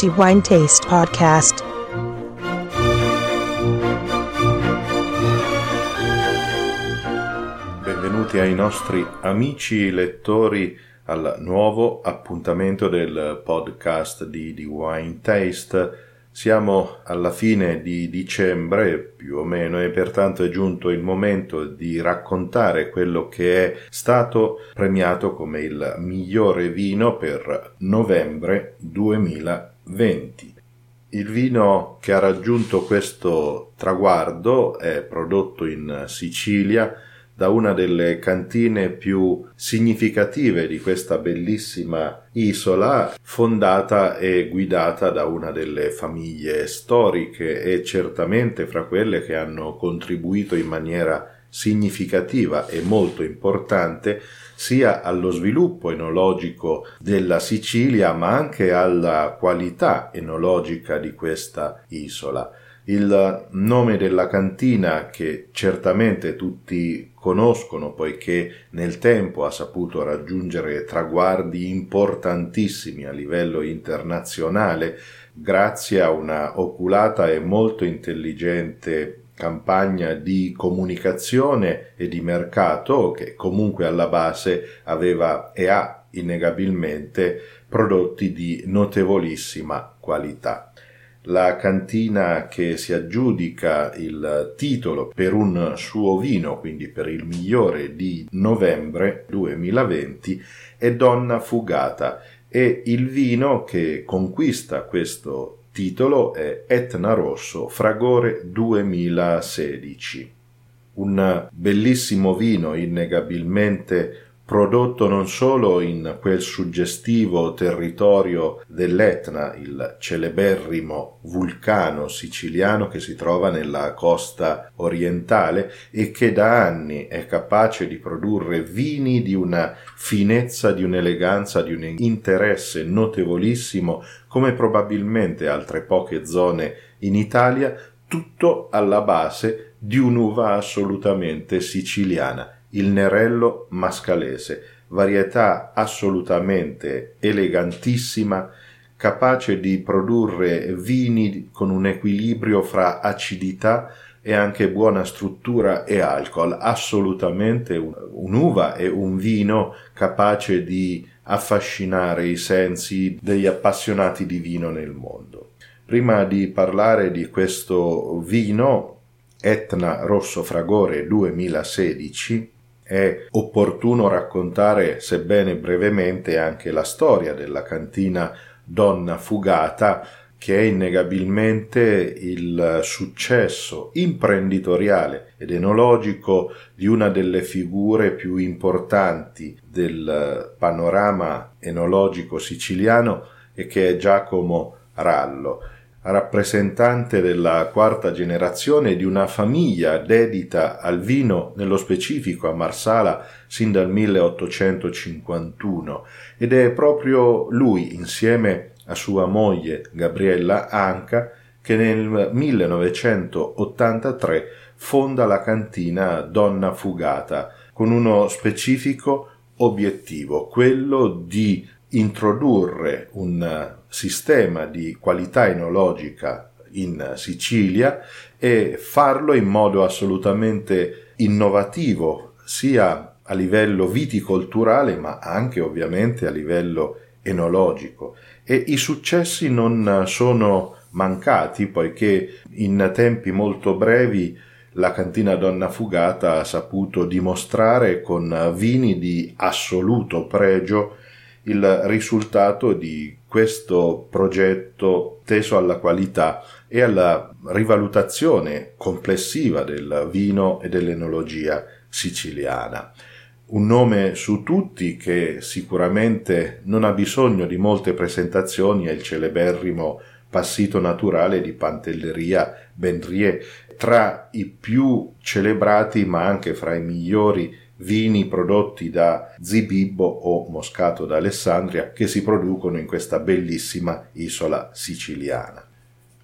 The Wine Taste Podcast. Benvenuti ai nostri amici lettori al nuovo appuntamento del podcast di The Wine Taste. Siamo alla fine di dicembre più o meno e pertanto è giunto il momento di raccontare quello che è stato premiato come il migliore vino per novembre 2020. Il vino che ha raggiunto questo traguardo è prodotto in Sicilia da una delle cantine più significative di questa bellissima isola, fondata e guidata da una delle famiglie storiche e certamente fra quelle che hanno contribuito in maniera significativa e molto importante sia allo sviluppo enologico della Sicilia ma anche alla qualità enologica di questa isola. Il nome della cantina, che certamente tutti conoscono poiché nel tempo ha saputo raggiungere traguardi importantissimi a livello internazionale, grazie a una oculata e molto intelligente campagna di comunicazione e di mercato che comunque alla base aveva e ha innegabilmente prodotti di notevolissima qualità la cantina che si aggiudica il titolo per un suo vino, quindi per il migliore di novembre 2020, è Donna Fugata e il vino che conquista questo titolo è Etna Rosso Fragore 2016. Un bellissimo vino innegabilmente prodotto non solo in quel suggestivo territorio dell'Etna, il celeberrimo vulcano siciliano che si trova nella costa orientale e che da anni è capace di produrre vini di una finezza, di un'eleganza, di un interesse notevolissimo come probabilmente altre poche zone in Italia, tutto alla base di un'uva assolutamente siciliana il Nerello mascalese, varietà assolutamente elegantissima, capace di produrre vini con un equilibrio fra acidità e anche buona struttura e alcol, assolutamente un'uva e un vino capace di affascinare i sensi degli appassionati di vino nel mondo. Prima di parlare di questo vino, Etna Rosso Fragore 2016, è opportuno raccontare, sebbene brevemente, anche la storia della cantina Donna Fugata, che è innegabilmente il successo imprenditoriale ed enologico di una delle figure più importanti del panorama enologico siciliano e che è Giacomo Rallo rappresentante della quarta generazione di una famiglia dedita al vino, nello specifico a Marsala, sin dal 1851 ed è proprio lui, insieme a sua moglie Gabriella Anca, che nel 1983 fonda la cantina Donna Fugata con uno specifico obiettivo, quello di introdurre un sistema di qualità enologica in Sicilia e farlo in modo assolutamente innovativo sia a livello viticolturale ma anche ovviamente a livello enologico. E i successi non sono mancati poiché in tempi molto brevi la cantina Donna Fugata ha saputo dimostrare con vini di assoluto pregio il risultato di questo progetto teso alla qualità e alla rivalutazione complessiva del vino e dell'enologia siciliana. Un nome su tutti che sicuramente non ha bisogno di molte presentazioni è il celeberrimo Passito naturale di Pantelleria Benrier, tra i più celebrati ma anche fra i migliori vini prodotti da Zibibbo o Moscato d'Alessandria che si producono in questa bellissima isola siciliana.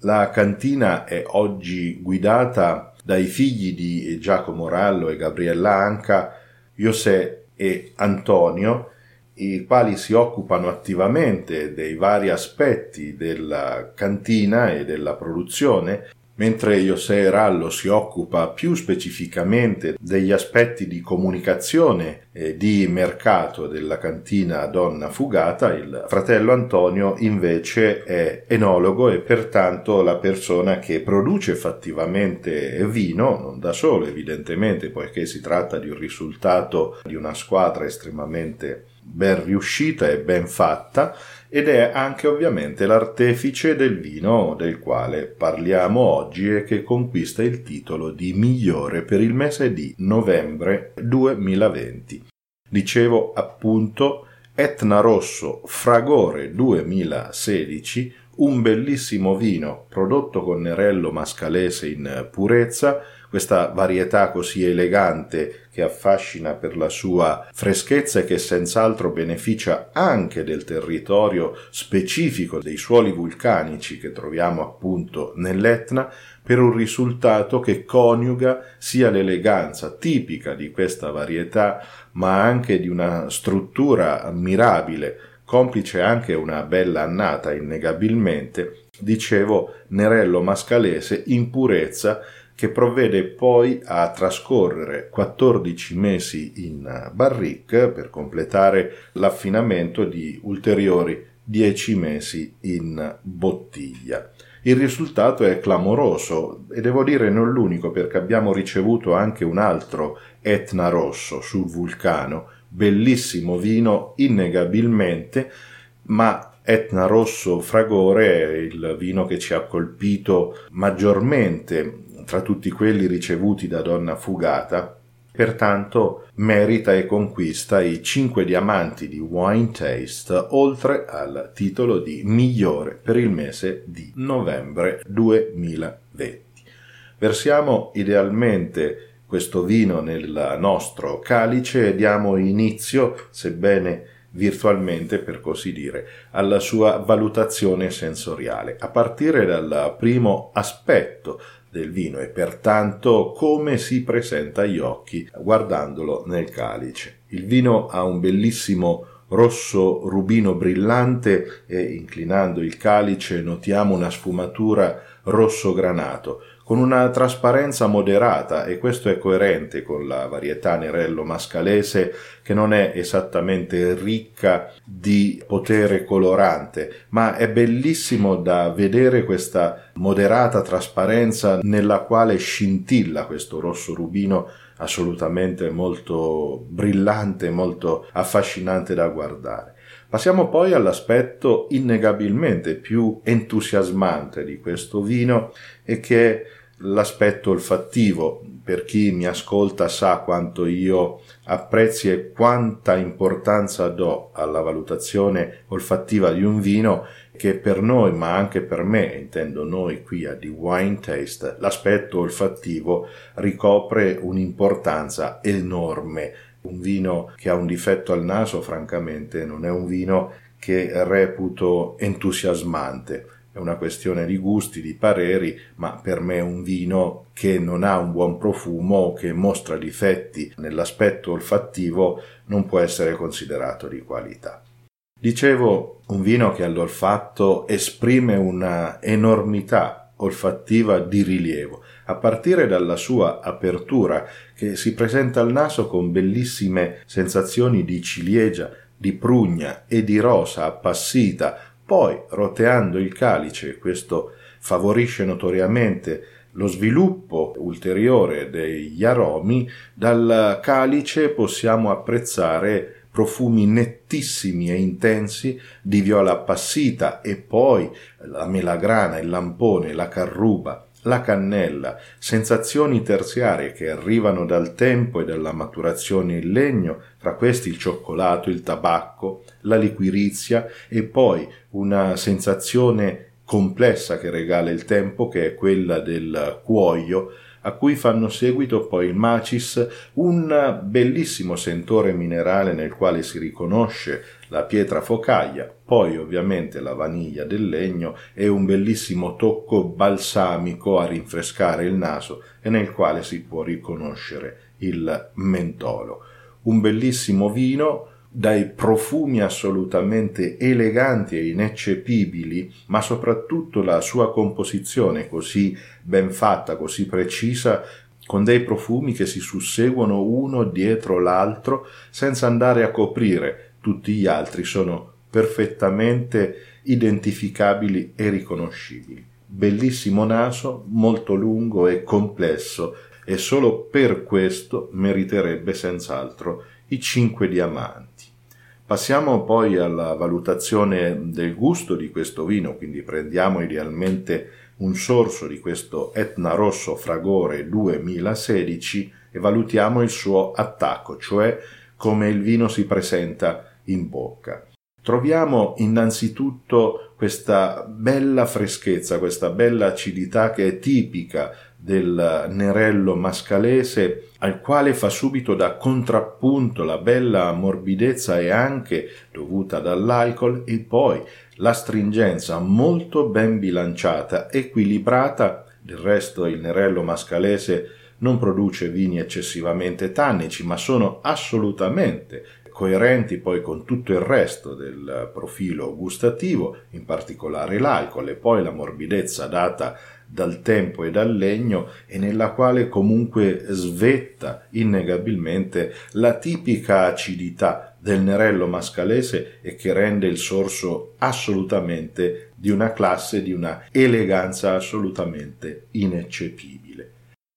La cantina è oggi guidata dai figli di Giacomo Rallo e Gabriella Anca, José e Antonio, i quali si occupano attivamente dei vari aspetti della cantina e della produzione mentre José Rallo si occupa più specificamente degli aspetti di comunicazione e di mercato della cantina Donna Fugata, il fratello Antonio invece è enologo e pertanto la persona che produce fattivamente vino, non da solo evidentemente, poiché si tratta di un risultato di una squadra estremamente ben riuscita e ben fatta, ed è anche ovviamente l'artefice del vino del quale parliamo oggi e che conquista il titolo di migliore per il mese di novembre 2020. Dicevo appunto Etna Rosso Fragore 2016, un bellissimo vino prodotto con Nerello Mascalese in purezza, questa varietà così elegante che affascina per la sua freschezza e che senz'altro beneficia anche del territorio specifico dei suoli vulcanici che troviamo appunto nell'Etna, per un risultato che coniuga sia l'eleganza tipica di questa varietà, ma anche di una struttura ammirabile, complice anche una bella annata innegabilmente, dicevo Nerello Mascalese in purezza che provvede poi a trascorrere 14 mesi in barrique per completare l'affinamento di ulteriori 10 mesi in bottiglia. Il risultato è clamoroso e devo dire non l'unico perché abbiamo ricevuto anche un altro Etna rosso sul vulcano, bellissimo vino innegabilmente, ma Etna Rosso Fragore è il vino che ci ha colpito maggiormente tra tutti quelli ricevuti da Donna Fugata, pertanto merita e conquista i cinque diamanti di Wine Taste oltre al titolo di migliore per il mese di novembre 2020. Versiamo idealmente questo vino nel nostro calice e diamo inizio, sebbene virtualmente per così dire, alla sua valutazione sensoriale, a partire dal primo aspetto del vino e pertanto come si presenta agli occhi guardandolo nel calice. Il vino ha un bellissimo rosso rubino brillante e inclinando il calice notiamo una sfumatura rosso granato con una trasparenza moderata e questo è coerente con la varietà Nerello mascalese che non è esattamente ricca di potere colorante, ma è bellissimo da vedere questa moderata trasparenza nella quale scintilla questo rosso rubino assolutamente molto brillante, molto affascinante da guardare. Passiamo poi all'aspetto innegabilmente più entusiasmante di questo vino e che l'aspetto olfattivo. Per chi mi ascolta sa quanto io apprezzi e quanta importanza do alla valutazione olfattiva di un vino che per noi, ma anche per me, intendo noi qui a The Wine Taste, l'aspetto olfattivo ricopre un'importanza enorme. Un vino che ha un difetto al naso, francamente, non è un vino che reputo entusiasmante è una questione di gusti, di pareri, ma per me un vino che non ha un buon profumo che mostra difetti nell'aspetto olfattivo non può essere considerato di qualità. Dicevo, un vino che all'olfatto esprime una enormità olfattiva di rilievo, a partire dalla sua apertura che si presenta al naso con bellissime sensazioni di ciliegia, di prugna e di rosa appassita, poi, roteando il calice, questo favorisce notoriamente lo sviluppo ulteriore degli aromi, dal calice possiamo apprezzare profumi nettissimi e intensi di viola appassita e poi la melagrana, il lampone, la carruba, la cannella, sensazioni terziarie che arrivano dal tempo e dalla maturazione in legno, fra questi il cioccolato, il tabacco, la liquirizia e poi una sensazione complessa che regala il tempo che è quella del cuoio a cui fanno seguito poi il macis, un bellissimo sentore minerale nel quale si riconosce la pietra focaia, poi ovviamente la vaniglia del legno e un bellissimo tocco balsamico a rinfrescare il naso e nel quale si può riconoscere il mentolo. Un bellissimo vino dai profumi assolutamente eleganti e ineccepibili, ma soprattutto la sua composizione così ben fatta, così precisa, con dei profumi che si susseguono uno dietro l'altro senza andare a coprire tutti gli altri, sono perfettamente identificabili e riconoscibili. Bellissimo naso, molto lungo e complesso, e solo per questo meriterebbe senz'altro i cinque diamanti. Passiamo poi alla valutazione del gusto di questo vino, quindi prendiamo idealmente un sorso di questo Etna Rosso Fragore 2016 e valutiamo il suo attacco, cioè come il vino si presenta in bocca. Troviamo innanzitutto questa bella freschezza, questa bella acidità che è tipica del nerello mascalese, al quale fa subito da contrappunto la bella morbidezza e anche dovuta dall'alcol e poi la stringenza molto ben bilanciata, equilibrata. Del resto il nerello mascalese non produce vini eccessivamente tannici, ma sono assolutamente coerenti poi con tutto il resto del profilo gustativo, in particolare l'alcol e poi la morbidezza data dal tempo e dal legno e nella quale comunque svetta innegabilmente la tipica acidità del nerello mascalese e che rende il sorso assolutamente di una classe, di una eleganza assolutamente ineccepibile.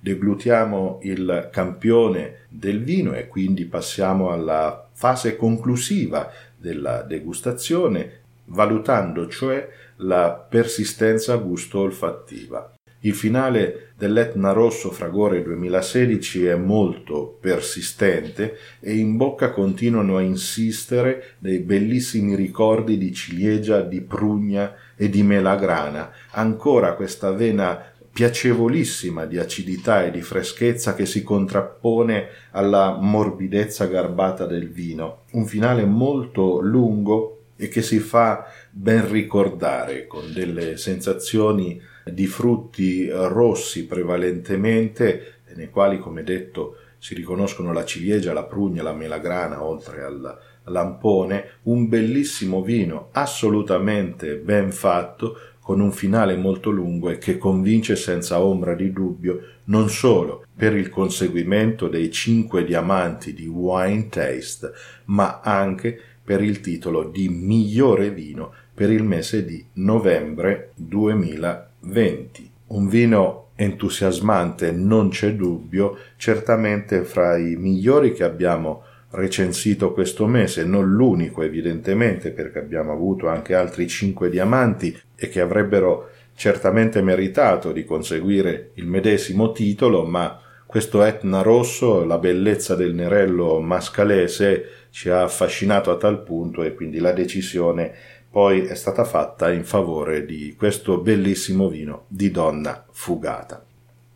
Deglutiamo il campione del vino e quindi passiamo alla fase conclusiva della degustazione, valutando cioè la persistenza gusto-olfattiva. Il finale dell'Etna Rosso Fragore 2016 è molto persistente e in bocca continuano a insistere dei bellissimi ricordi di ciliegia, di prugna e di melagrana. Ancora questa vena piacevolissima di acidità e di freschezza che si contrappone alla morbidezza garbata del vino. Un finale molto lungo e che si fa ben ricordare con delle sensazioni di frutti rossi prevalentemente, nei quali, come detto, si riconoscono la ciliegia, la prugna, la melagrana, oltre al lampone, un bellissimo vino assolutamente ben fatto, con un finale molto lungo e che convince senza ombra di dubbio non solo per il conseguimento dei cinque diamanti di Wine Taste, ma anche per il titolo di migliore vino per il mese di novembre 2020. Un vino entusiasmante, non c'è dubbio, certamente fra i migliori che abbiamo recensito questo mese, non l'unico evidentemente perché abbiamo avuto anche altri cinque diamanti e che avrebbero certamente meritato di conseguire il medesimo titolo, ma questo Etna rosso, la bellezza del nerello mascalese ci ha affascinato a tal punto e quindi la decisione poi è stata fatta in favore di questo bellissimo vino di donna fugata.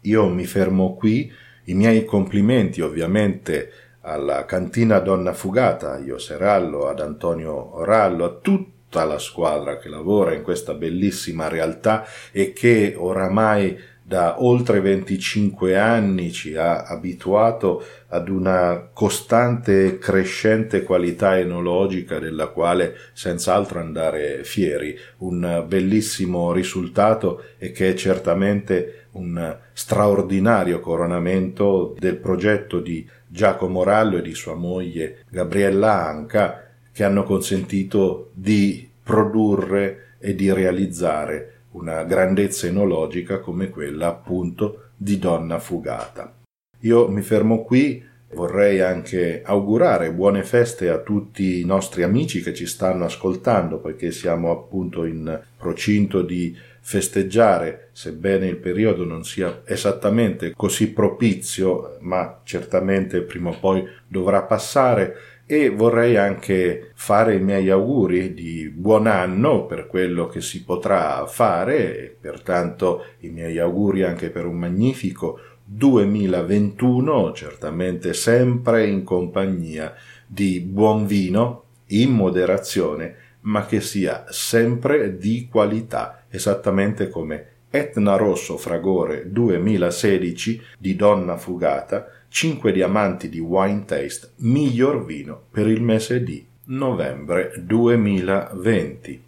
Io mi fermo qui, i miei complimenti ovviamente alla cantina Donna Fugata, a Io Serallo, ad Antonio Orallo, a tutta la squadra che lavora in questa bellissima realtà e che oramai da oltre 25 anni ci ha abituato ad una costante e crescente qualità enologica della quale senz'altro andare fieri, un bellissimo risultato e che è certamente un straordinario coronamento del progetto di Giacomo Rallo e di sua moglie Gabriella Anca che hanno consentito di produrre e di realizzare una grandezza enologica come quella appunto di Donna Fugata. Io mi fermo qui, vorrei anche augurare buone feste a tutti i nostri amici che ci stanno ascoltando, poiché siamo appunto in procinto di festeggiare, sebbene il periodo non sia esattamente così propizio, ma certamente prima o poi dovrà passare, e vorrei anche fare i miei auguri di buon anno per quello che si potrà fare e pertanto i miei auguri anche per un magnifico 2021, certamente sempre in compagnia di buon vino, in moderazione, ma che sia sempre di qualità, esattamente come Etna Rosso Fragore 2016 di Donna Fugata 5 diamanti di Wine Taste miglior vino per il mese di novembre 2020.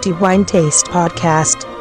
The Wine Taste Podcast.